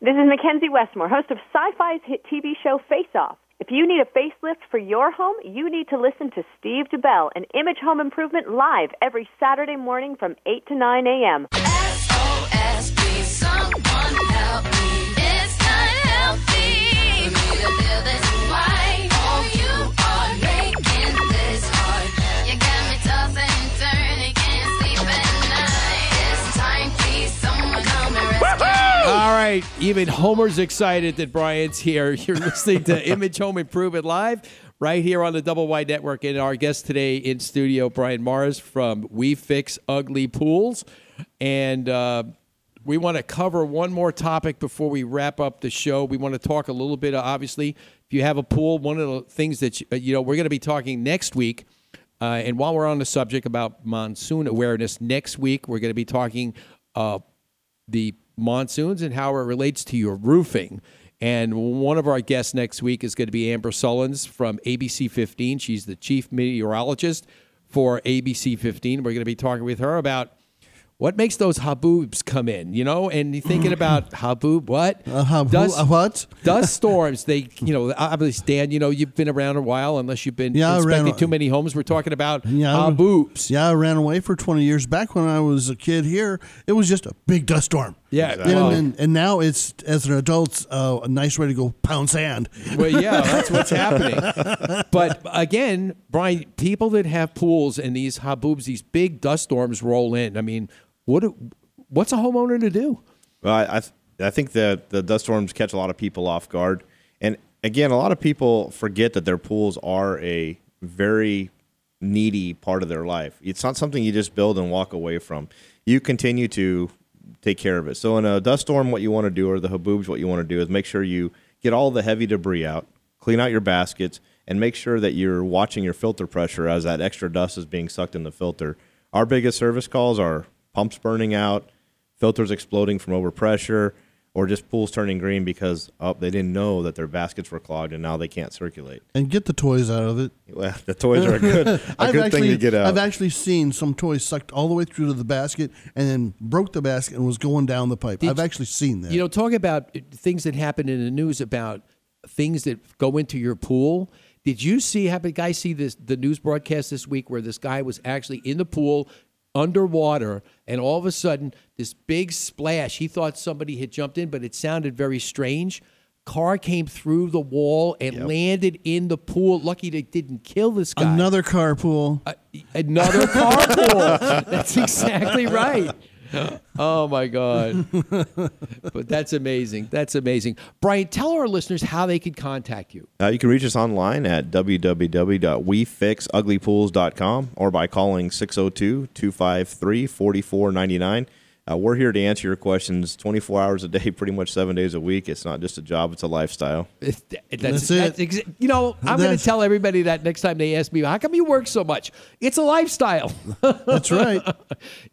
This is McKenzie Westmore, host of Sci-Fi's hit TV show Face Off. If you need a facelift for your home, you need to listen to Steve Dubell and Image Home Improvement live every Saturday morning from 8 to 9 a.m. right, even Homer's excited that Brian's here. <laughs> You're listening to <laughs> Image Home Improvement Live right here on the Double Wide Network. And our guest today in studio, Brian Morris from We Fix Ugly Pools. And uh, we want to cover one more topic before we wrap up the show. We want to talk a little bit, obviously, if you have a pool, one of the things that, you, you know, we're going to be talking next week. Uh, and while we're on the subject about monsoon awareness, next week we're going to be talking uh, the monsoons and how it relates to your roofing. And one of our guests next week is going to be Amber Sullins from ABC 15. She's the chief meteorologist for ABC 15. We're going to be talking with her about what makes those haboobs come in, you know? And you're thinking about haboob, what? Uh, Dust- uh, what? Dust <laughs> storms. They, you know, obviously, Dan, you know, you've been around a while, unless you've been Yeah, I ran- inspecting too many homes. We're talking about Yeah, haboobs. Yeah, I ran away for 20 years. Back when I was a kid here, it was just a big dust storm. Yeah, And, and, and now it's, as an adult, uh, a nice way to go pound sand. Well, yeah, <laughs> that's what's happening. But again, Brian, people that have pools and these haboobs, these big dust storms roll in. I mean, what? do- What's a homeowner to do? Well, I I, th- I think that the dust storms catch a lot of people off guard, and again, a lot of people forget that their pools are a very needy part of their life. It's not something you just build and walk away from. You continue to take care of it. So in a dust storm, what you want to do, or the haboobs, what you want to do is make sure you get all the heavy debris out, clean out your baskets, and make sure that you're watching your filter pressure as that extra dust is being sucked in the filter. Our biggest service calls are pumps burning out, filters exploding from overpressure, or just pools turning green because oh, they didn't know that their baskets were clogged and now they can't circulate. And get the toys out of it. Well, the toys are a good, <laughs> a I've good actually, thing to get out. I've actually seen some toys sucked all the way through to the basket and then broke the basket and was going down the pipe. Did I've you- actually seen that. You know, talk about uh, things that happen in the news about things that go into your pool. Did you see? Have a guy see this the news broadcast this week where this guy was actually in the pool underwater and all of a sudden this big splash. He thought somebody had jumped in but it sounded very strange. Car came through the wall and landed in the pool. Lucky they didn't kill this guy. Another carpool. Uh, another carpool. <laughs> That's exactly right <laughs> oh my god. But that's amazing. That's amazing. Brian tell our listeners how they can contact you. Uh, you can reach us online at www.wefixuglypools.com or by calling 602 253 4499. Uh, we're here to answer your questions 24 hours a day, <laughs> pretty much seven days a week. It's not just a job, it's a lifestyle. It's- that's, That's that's, it. exa- you know, <laughs> I'm going to tell everybody that next time they ask me, how come you work so much? It's a lifestyle. <laughs> That's right.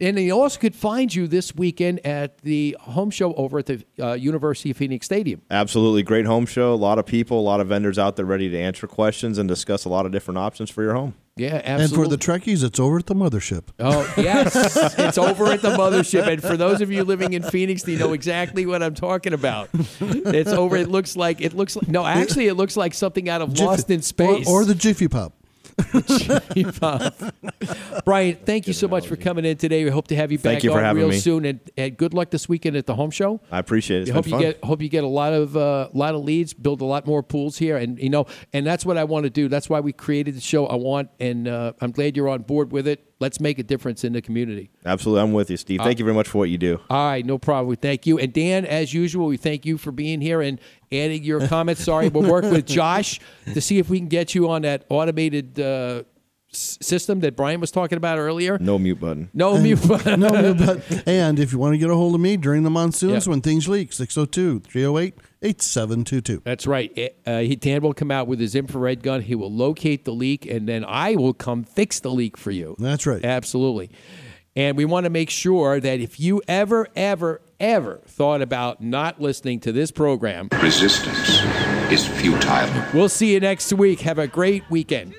and they also could find you this weekend at the home show over at the uh, University of Phoenix Stadium. Absolutely great home show. A lot of people, a lot of vendors out there ready to answer questions and discuss a lot of different options for your home. Yeah, absolutely. And for the Trekkies, it's over at the mothership. Oh yes, <laughs> it's over at the mothership. And for those of you living in Phoenix, you know exactly what I'm talking about. It's over. It looks like it looks like no, actually, it looks like something out of Jiffy- Lost in Space Or, or the Jiffy Pop. <laughs> Brian, thank you so much for coming in today. We hope to have you Thank back you on real me. soon, and, and good luck this weekend at the home show. I appreciate it. It's I hope you fun. get hope you get a lot of uh, lot of leads, build a lot more pools here, and you know, and that's what I want to do. That's why we created the show. I want, and uh, I'm glad you're on board with it. Let's make a difference in the community. Absolutely. I'm with you, Steve. Thank Uh, you very much for what you do. All right, no problem. We thank you. And Dan, as usual, we thank you for being here and adding your comments. Sorry, we'll work with Josh to see if we can get you on that automated uh, s- system that Brian was talking about earlier. No mute button. No mute button. <laughs> no, no, but, <laughs> and if you want to get a hold of me during the monsoons Yeah. when things leak, 602 308 8722. That's right. Eh, Uh, he, Dan will come out with his infrared gun. He will locate the leak, and then I will come fix the leak for you. That's right. Absolutely. And we want to make sure that if you ever, ever, ever thought about not listening to this program, Resistance is futile. we'll see you next week. Have a great weekend.